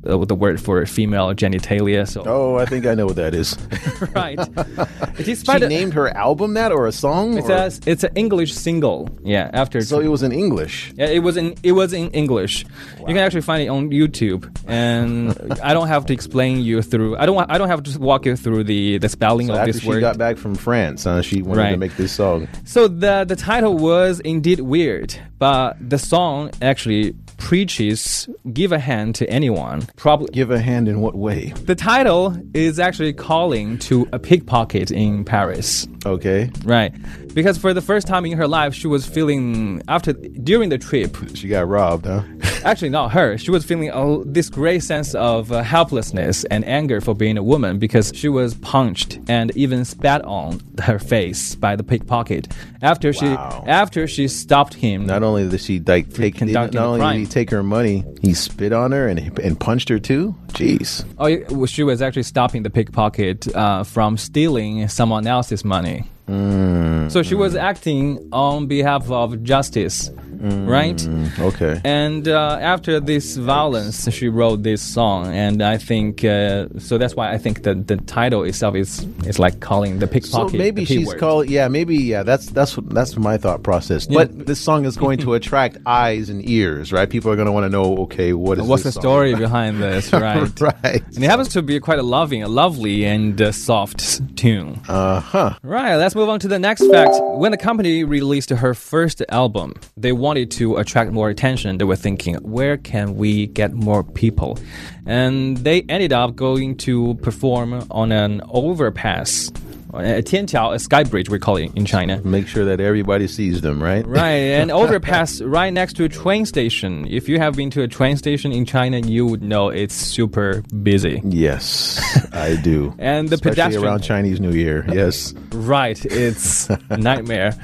[SPEAKER 4] uh, the word for female genitalia. So
[SPEAKER 5] Oh, I think I know what that is.
[SPEAKER 4] right,
[SPEAKER 5] she
[SPEAKER 4] it,
[SPEAKER 5] named her album that or a song?
[SPEAKER 4] it's
[SPEAKER 5] or-
[SPEAKER 4] a it's an English single. Yeah, after
[SPEAKER 5] so it was in English.
[SPEAKER 4] Yeah, it was in it was in English. You can actually find it on YouTube, and I don't have to explain you through. I don't I don't have to walk you through the the spelling
[SPEAKER 5] So
[SPEAKER 4] of this
[SPEAKER 5] she
[SPEAKER 4] word.
[SPEAKER 5] got back from France, huh, she wanted to make this song.
[SPEAKER 4] So the the title was indeed weird, but the song actually preaches give a hand to anyone. Probably
[SPEAKER 5] Give a hand in what way?
[SPEAKER 4] the title is actually calling to a pickpocket in Paris.
[SPEAKER 5] Okay.
[SPEAKER 4] Right. Because for the first time in her life she was feeling after during the trip
[SPEAKER 5] She got robbed, huh?
[SPEAKER 4] Actually, not her. She was feeling a, this great sense of uh, helplessness and anger for being a woman because she was punched and even spat on her face by the pickpocket. After she
[SPEAKER 5] Wow.
[SPEAKER 4] after she stopped him,
[SPEAKER 5] Not only did she like take not only did he take her money, he spit on her and and punched her too. Jeez.
[SPEAKER 4] oh, she was actually stopping the pickpocket uh, from stealing someone else's money.
[SPEAKER 5] Mm.
[SPEAKER 4] So she was acting on behalf of justice, right?
[SPEAKER 5] Mm, Okay.
[SPEAKER 4] And uh, after this violence, she wrote this song, and I think uh, so. That's why I think that the title itself is is like calling the pickpocket. So maybe
[SPEAKER 5] she's calling. Yeah, maybe. Yeah, that's that's that's my thought process.
[SPEAKER 4] Yeah.
[SPEAKER 5] But this song is going to attract eyes and ears, right? People are going to want to know. Okay, what is
[SPEAKER 4] What's the story behind this, right?
[SPEAKER 5] right.
[SPEAKER 4] And it happens to be quite a loving, a lovely, and uh, soft tune.
[SPEAKER 5] Uh huh.
[SPEAKER 4] Right, let's move on to the next fact. When the company released her first album, they wanted to attract more attention. They were thinking, where can we get more people? And they ended up going to perform on an overpass, a tianqiao, a sky bridge, we call it in China.
[SPEAKER 5] Make sure that everybody sees them, right?
[SPEAKER 4] Right, an overpass right next to a train station. If you have been to a train station in China, you would know it's super busy.
[SPEAKER 5] Yes, I do.
[SPEAKER 4] And the
[SPEAKER 5] Especially
[SPEAKER 4] pedestrian
[SPEAKER 5] around Chinese New Year. Yes.
[SPEAKER 4] Right, it's a nightmare.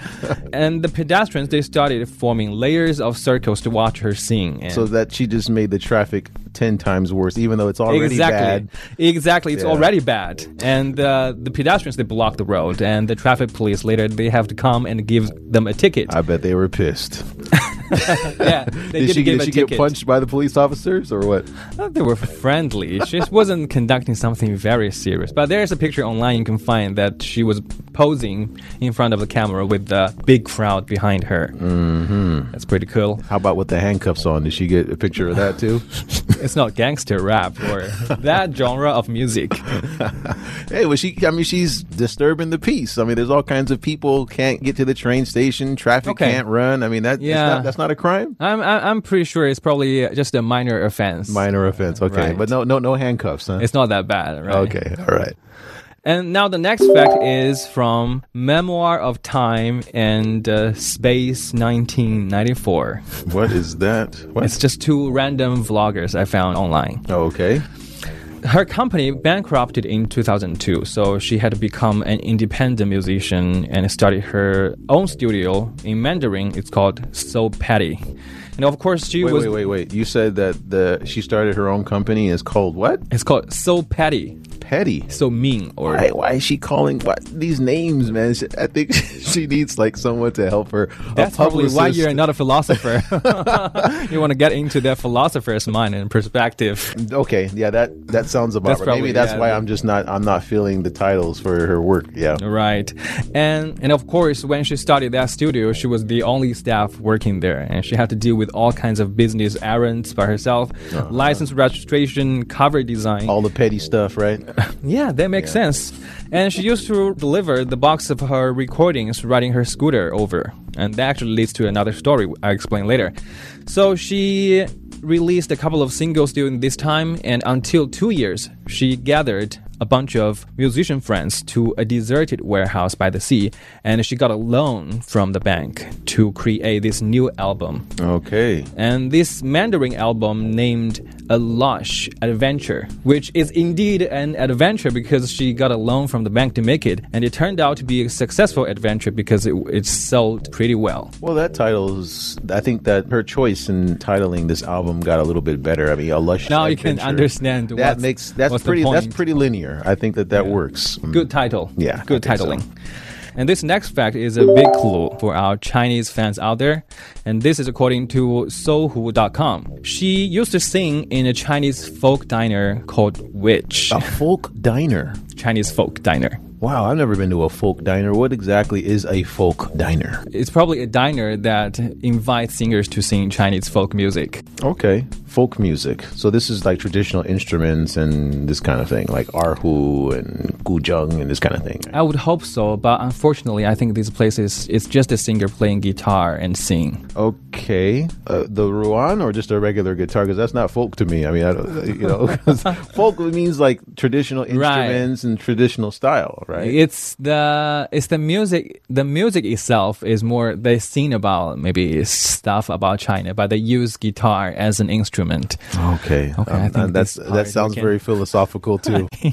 [SPEAKER 4] And the pedestrians they started forming layers of circles to watch her sing. And
[SPEAKER 5] So that she just made the traffic ten times worse, even though it's already
[SPEAKER 4] exactly,
[SPEAKER 5] bad.
[SPEAKER 4] exactly, it's
[SPEAKER 5] Yeah.
[SPEAKER 4] already bad. And uh, the pedestrians they block the road, and the traffic police later they have to come and give them a ticket.
[SPEAKER 5] I bet they were pissed.
[SPEAKER 4] yeah, they
[SPEAKER 5] did she,
[SPEAKER 4] give
[SPEAKER 5] did she get punched by the police officers or what?
[SPEAKER 4] Uh, They were friendly. She just wasn't conducting something very serious. But there's a picture online you can find that she was posing in front of the camera with the big crowd behind her. Mm-hmm. That's pretty cool.
[SPEAKER 5] How about with the handcuffs on? Did she get a picture of that too?
[SPEAKER 4] It's not gangster rap or that genre of music.
[SPEAKER 5] hey, well, she. I mean, she's disturbing the peace. I mean, there's all kinds of people can't get to the train station. Traffic
[SPEAKER 4] Okay.
[SPEAKER 5] can't run. I mean, that.
[SPEAKER 4] Yeah.
[SPEAKER 5] not, that's not a crime.
[SPEAKER 4] I'm I'm I'm pretty sure it's probably just a minor offense.
[SPEAKER 5] Minor offense. Okay,
[SPEAKER 4] Right.
[SPEAKER 5] but no, no, no handcuffs, huh?
[SPEAKER 4] It's not that bad, right?
[SPEAKER 5] okay. All right.
[SPEAKER 4] And now the next fact is from Memoir of Time and uh, Space 1994.
[SPEAKER 5] What is that? What?
[SPEAKER 4] It's just two random vloggers I found online.
[SPEAKER 5] Oh, okay.
[SPEAKER 4] Her company bankrupted in 2002, so she had to become an independent musician and started her own studio in Mandarin. It's called So Patty. And of course, she
[SPEAKER 5] Wait,
[SPEAKER 4] was.
[SPEAKER 5] wait, wait, wait. You said that the she started her own company. Is called what?
[SPEAKER 4] It's called So Patty.
[SPEAKER 5] Petty.
[SPEAKER 4] So mean or
[SPEAKER 5] Why, why is she calling what these names, man? She- I think she needs like someone to help her.
[SPEAKER 4] That's probably why you're not a philosopher. you want to get into the philosopher's mind and perspective.
[SPEAKER 5] Okay, yeah, that that sounds about
[SPEAKER 4] That's
[SPEAKER 5] right.
[SPEAKER 4] probably-
[SPEAKER 5] Maybe that's
[SPEAKER 4] yeah,
[SPEAKER 5] why I'm just not I'm not feeling the titles for her work. Yeah.
[SPEAKER 4] Right. And and of course when she started that studio, she was the only staff working there and she had to deal with all kinds of business errands by herself. Uh-huh. License registration, cover design.
[SPEAKER 5] All the petty stuff, right?
[SPEAKER 4] yeah, that makes sense. And she used to deliver the box of her recordings riding her scooter over. And that actually leads to another story I explain later. So she released a couple of singles during this time, and until two years, she gathered a bunch of musician friends to a deserted warehouse by the sea, and she got a loan from the bank to create this new album.
[SPEAKER 5] Okay.
[SPEAKER 4] And this Mandarin album named A Lush Adventure, which is indeed an adventure because she got a loan from the bank to make it. And it turned out to be a successful adventure because it, it sold pretty well.
[SPEAKER 5] Well, that title's. I think that her choice in titling this album got a little bit better. I mean, a lush.
[SPEAKER 4] Now you can understand
[SPEAKER 5] That makes that's pretty. That's pretty linear. I think that that works. Mm.
[SPEAKER 4] Good title.
[SPEAKER 5] Yeah,
[SPEAKER 4] Good titling.
[SPEAKER 5] so.
[SPEAKER 4] And this next fact is a big clue for our Chinese fans out there. And this is according to Sohu.com. She used to sing in a Chinese folk diner called Witch.
[SPEAKER 5] A folk diner.
[SPEAKER 4] Chinese folk diner.
[SPEAKER 5] Wow, I've never been to a folk diner. What exactly is a folk diner?
[SPEAKER 4] It's probably a diner that invites singers to sing Chinese folk music.
[SPEAKER 5] Okay, folk music. So this is like traditional instruments and this kind of thing, like erhu and guzheng and this kind of thing.
[SPEAKER 4] I would hope so, but unfortunately, I think these places it's just a singer playing guitar and sing.
[SPEAKER 5] Okay, uh, the ruan or just a regular guitar? Because that's not folk to me. I mean, I don't, you know, folk means like traditional instruments and traditional style, right?
[SPEAKER 4] It's the it's the music. The music itself is more they sing about maybe stuff about China, but they use guitar as an instrument.
[SPEAKER 5] Okay,
[SPEAKER 4] Okay, I
[SPEAKER 5] Um,
[SPEAKER 4] think
[SPEAKER 5] that's that sounds very philosophical too.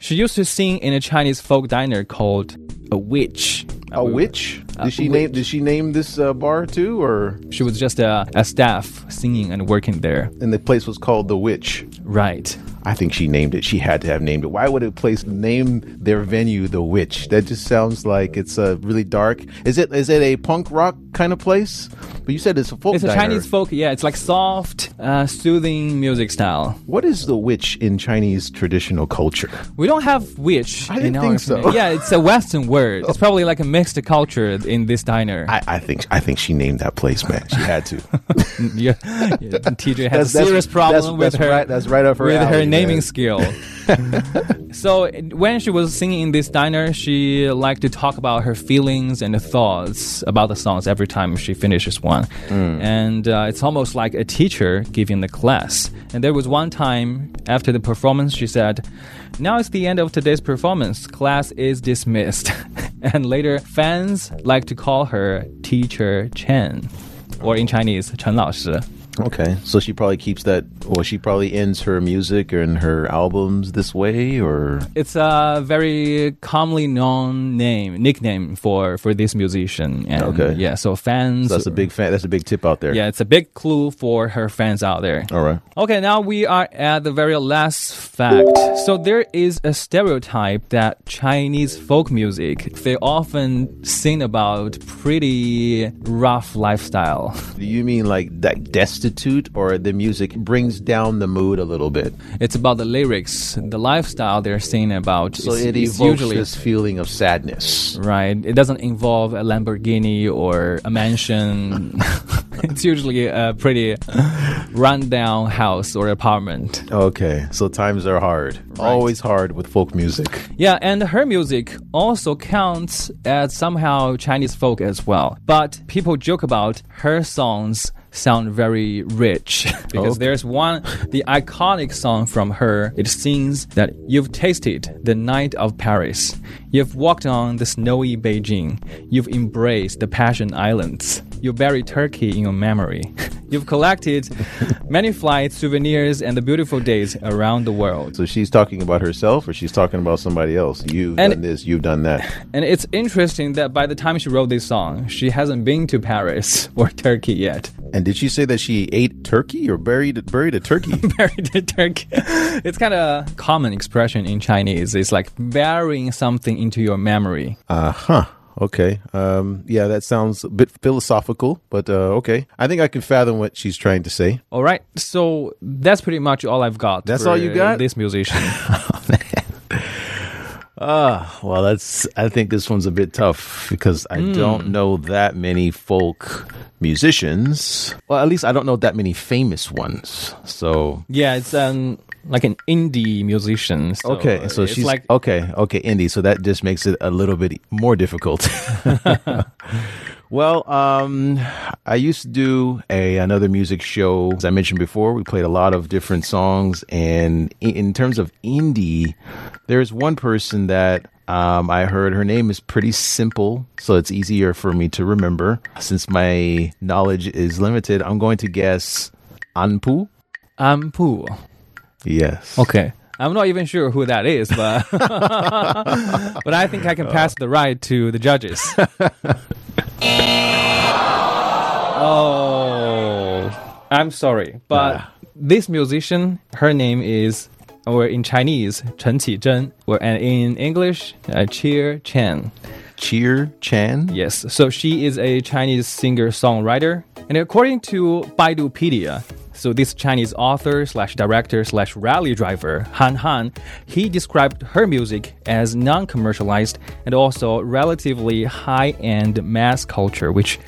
[SPEAKER 4] She used to sing in a Chinese folk diner called a witch.
[SPEAKER 5] a witch?
[SPEAKER 4] A
[SPEAKER 5] Did she
[SPEAKER 4] witch.
[SPEAKER 5] name? Did she name this uh, bar too, or
[SPEAKER 4] She was just a, a staff singing and working there.
[SPEAKER 5] and the place was called the Witch?
[SPEAKER 4] Right.
[SPEAKER 5] I think she named it. She had to have named it. Why would a place name their venue the Witch? That just sounds like it's uh, really dark. Is it? Is it a punk rock kind of place? But you said it's a folk.
[SPEAKER 4] It's a
[SPEAKER 5] diner.
[SPEAKER 4] Chinese folk. Yeah, it's like soft, uh, soothing music style.
[SPEAKER 5] What is the witch in Chinese traditional culture?
[SPEAKER 4] We don't have witch.
[SPEAKER 5] I didn't
[SPEAKER 4] in our
[SPEAKER 5] think so.
[SPEAKER 4] Yeah, it's a Western word. It's probably like a mixed culture in this diner.
[SPEAKER 5] I, I think I think she named that place, man. She had to.
[SPEAKER 4] yeah, yeah, TJ has
[SPEAKER 5] That's-
[SPEAKER 4] a
[SPEAKER 5] that's-
[SPEAKER 4] serious problem
[SPEAKER 5] that's-
[SPEAKER 4] with
[SPEAKER 5] that's
[SPEAKER 4] her.
[SPEAKER 5] right- that's right up her
[SPEAKER 4] with her
[SPEAKER 5] alley,
[SPEAKER 4] naming skill. so when she was singing in this diner, she liked to talk about her feelings and thoughts about the songs every time she finishes one,
[SPEAKER 5] Hmm.
[SPEAKER 4] and uh, it's almost like a teacher giving the class. And there was one time after the performance, she said. Now it's the end of today's performance. Class is dismissed. and later, fans like to call her Teacher Chen, or in Chinese, Chen 老师.
[SPEAKER 5] Okay, so she probably keeps that, or she probably ends her music and her albums this way, or
[SPEAKER 4] It's a very commonly known name, nickname for for this musician. And
[SPEAKER 5] Okay.
[SPEAKER 4] Yeah, so fans.
[SPEAKER 5] that's a big fan. That's a big tip out there.
[SPEAKER 4] Yeah, it's a big clue for her fans out there.
[SPEAKER 5] All right.
[SPEAKER 4] Okay, now we are at the very last fact. So there is a stereotype that Chinese folk music they often sing about pretty rough lifestyle.
[SPEAKER 5] Do you mean like that destitute, or the music brings down the mood a little bit?
[SPEAKER 4] It's about the lyrics, the lifestyle they're singing about.
[SPEAKER 5] So
[SPEAKER 4] is,
[SPEAKER 5] it evokes
[SPEAKER 4] usually
[SPEAKER 5] this feeling of sadness.
[SPEAKER 4] right? It doesn't involve a Lamborghini or a mansion. it's usually a pretty rundown house or apartment.
[SPEAKER 5] Okay, so times are hard. Always hard with folk music.
[SPEAKER 4] Yeah, and her music also counts as somehow Chinese folk as well. But people joke about her songs sound very rich. Because oh,
[SPEAKER 5] Okay.
[SPEAKER 4] there's one the iconic song from her. It sings that you've tasted the night of paris. You've walked on the snowy beijing. You've embraced the passion islands. You bury turkey in your memory you've collected many flights souvenirs and the beautiful days around the world
[SPEAKER 5] So she's talking about herself, or she's talking about somebody else. You've
[SPEAKER 4] And-
[SPEAKER 5] done this. You've done that.
[SPEAKER 4] And it's interesting that by the time she wrote this song, she hasn't been to Paris or Turkey yet.
[SPEAKER 5] And did she say that she ate turkey or buried buried a turkey?
[SPEAKER 4] Buried in Turkey. It's kind of a common expression in Chinese. It's like burying something into your memory.
[SPEAKER 5] Uh huh. Okay. Um, yeah, that sounds a bit philosophical, but uh, okay. I think I can fathom what she's trying to say.
[SPEAKER 4] All right, so that's pretty much all I've got.
[SPEAKER 5] That's
[SPEAKER 4] for
[SPEAKER 5] all you got?
[SPEAKER 4] This musician.
[SPEAKER 5] Ah, well, that's. I think this one's a bit tough because I don't know that many folk musicians. Well, at least I don't know that many famous ones. So
[SPEAKER 4] yeah, it's um like an indie musician. So
[SPEAKER 5] okay, so she's
[SPEAKER 4] like
[SPEAKER 5] okay, okay, indie. So that just makes it a little bit more difficult. well, um, I used to do a another music show. As I mentioned before, we played a lot of different songs, and in, terms of indie, there's one person that. Um, I heard her name is pretty simple, so it's easier for me to remember. Since my knowledge is limited, I'm going to guess Anpu.
[SPEAKER 4] Anpu.
[SPEAKER 5] Yes.
[SPEAKER 4] Okay. I'm not even sure who that is, but but I think I can pass the ride to the judges. oh, I'm sorry, but this musician, her name is, or in Chinese, Chen Qizhen, or and in English, uh, Cheer Chen.
[SPEAKER 5] Cheer Chen?
[SPEAKER 4] Yes, so she is a Chinese singer songwriter, and according to Baidupedia, so this Chinese author slash director slash rally driver Han Han, he described her music as non-commercialized and also relatively high-end mass culture, which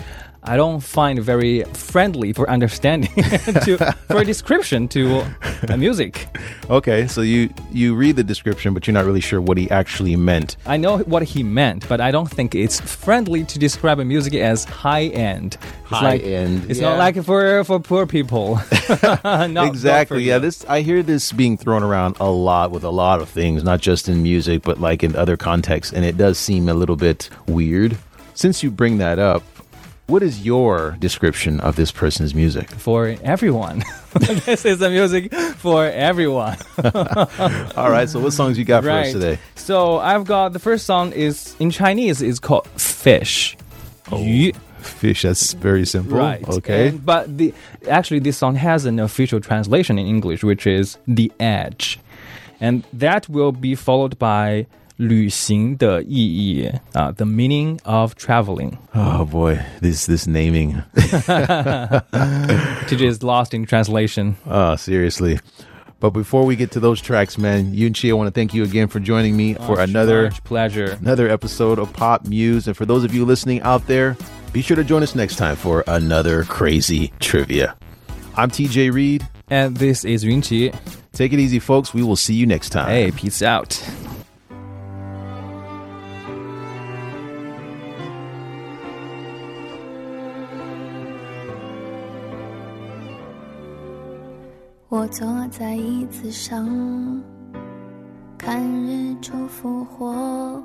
[SPEAKER 4] I don't find very friendly for understanding to, for a description to uh, music.
[SPEAKER 5] Okay, so you you read the description, but you're not really sure what he actually meant.
[SPEAKER 4] I know what he meant, but I don't think it's friendly to describe a music as high end. It's
[SPEAKER 5] High
[SPEAKER 4] like,
[SPEAKER 5] end,
[SPEAKER 4] It's
[SPEAKER 5] yeah.
[SPEAKER 4] not like for for poor people. Not- not
[SPEAKER 5] exactly.
[SPEAKER 4] for
[SPEAKER 5] Yeah, this I hear this being thrown around a lot with a lot of things, not just in music, but like in other contexts, and it does seem a little bit weird. Since you bring that up, what is your description of this person's music?
[SPEAKER 4] for everyone. this is the music for everyone.
[SPEAKER 5] All right, so what songs you got for us today?
[SPEAKER 4] So I've got the first song is in Chinese is called Fish. Oh, Yu.
[SPEAKER 5] Fish. That's very simple.
[SPEAKER 4] Right.
[SPEAKER 5] Okay.
[SPEAKER 4] And- but the actually this song has an official translation in English, which is the edge, and that will be followed by 旅行的意义啊、uh,，the meaning of traveling.
[SPEAKER 5] Oh boy, this this naming.
[SPEAKER 4] TJ is lost in translation.
[SPEAKER 5] Oh, seriously. But before we get to those tracks, man, Yun Qi, I want to thank you again for joining me oh,
[SPEAKER 4] for
[SPEAKER 5] another
[SPEAKER 4] pleasure,
[SPEAKER 5] another episode of Pop Muse. And for those of you listening out there, be sure to join us next time for another crazy trivia. I'm TJ Reed.
[SPEAKER 4] And this is Yun Qi.
[SPEAKER 5] Take it easy, folks. We will see you next time.
[SPEAKER 4] Hey, peace out.
[SPEAKER 7] 我坐在椅子上，看日出复活。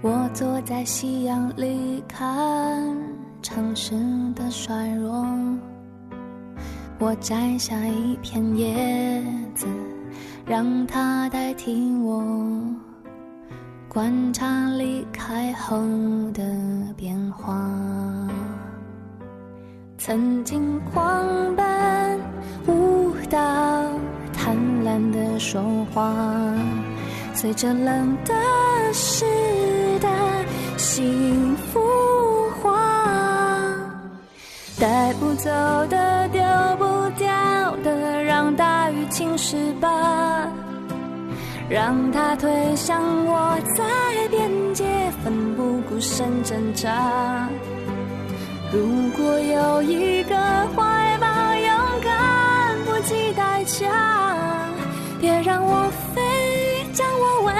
[SPEAKER 7] 我坐在夕阳里，看城市的衰弱。我摘下一片叶子，让它代替我，观察离开后的变化。曾经狂奔、舞蹈、贪婪的说话，随着冷的湿的幸福化，带不走的、丢不掉的，让大雨侵蚀吧，让它推向我，在边界奋不顾身挣扎。如果有一个怀抱，勇敢不计代价，别让我飞，将我温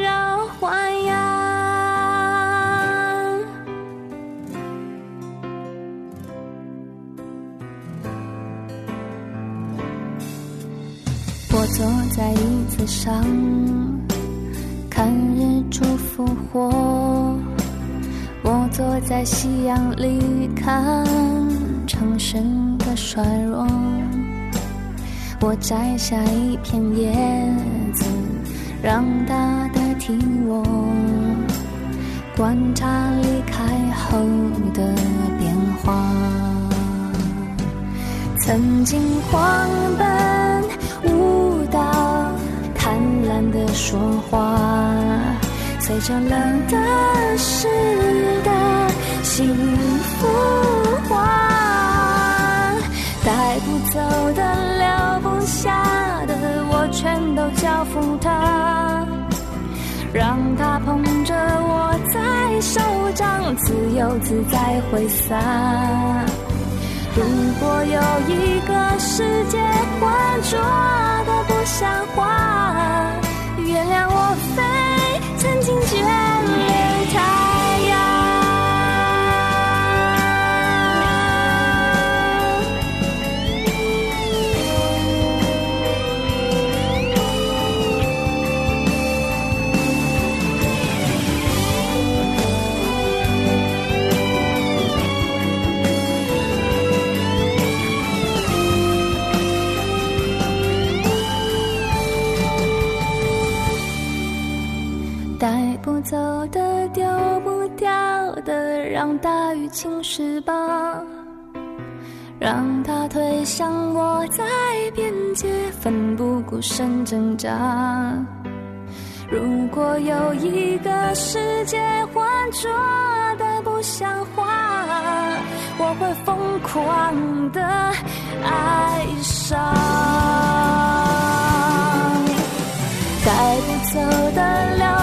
[SPEAKER 7] 柔豢养。我坐在椅子上，看日出复活。坐在夕阳里看城市的衰弱，我摘下一片叶子，让它代替我，观察离开后的变化。曾经狂奔、舞蹈、贪婪的说话。随着冷的、湿的幸福化，带不走的、留不下的，我全都交付他，让他捧着我在手掌，自由自在挥洒。如果有一个世界浑浊的不像话，丢不掉的，让大雨侵蚀吧，让它推向我，在边界奋不顾身挣扎。如果有一个世界浑浊的不像话，我会疯狂的爱上。带不走的、留不下的，我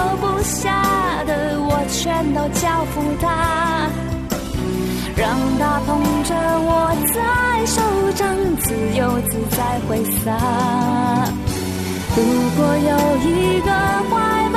[SPEAKER 7] 都交付他。让他捧着我在手掌，自由自在挥洒。如果有一个怀抱，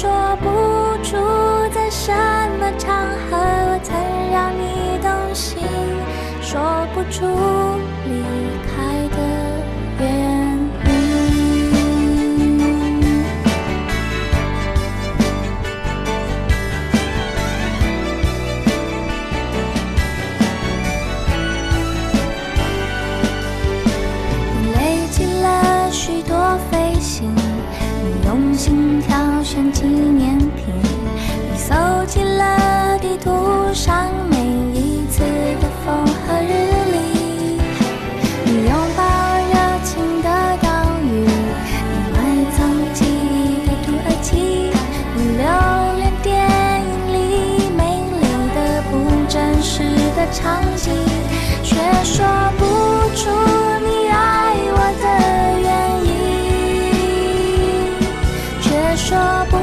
[SPEAKER 7] 说不出在什么场合我曾让你动心，说不出纪念说不。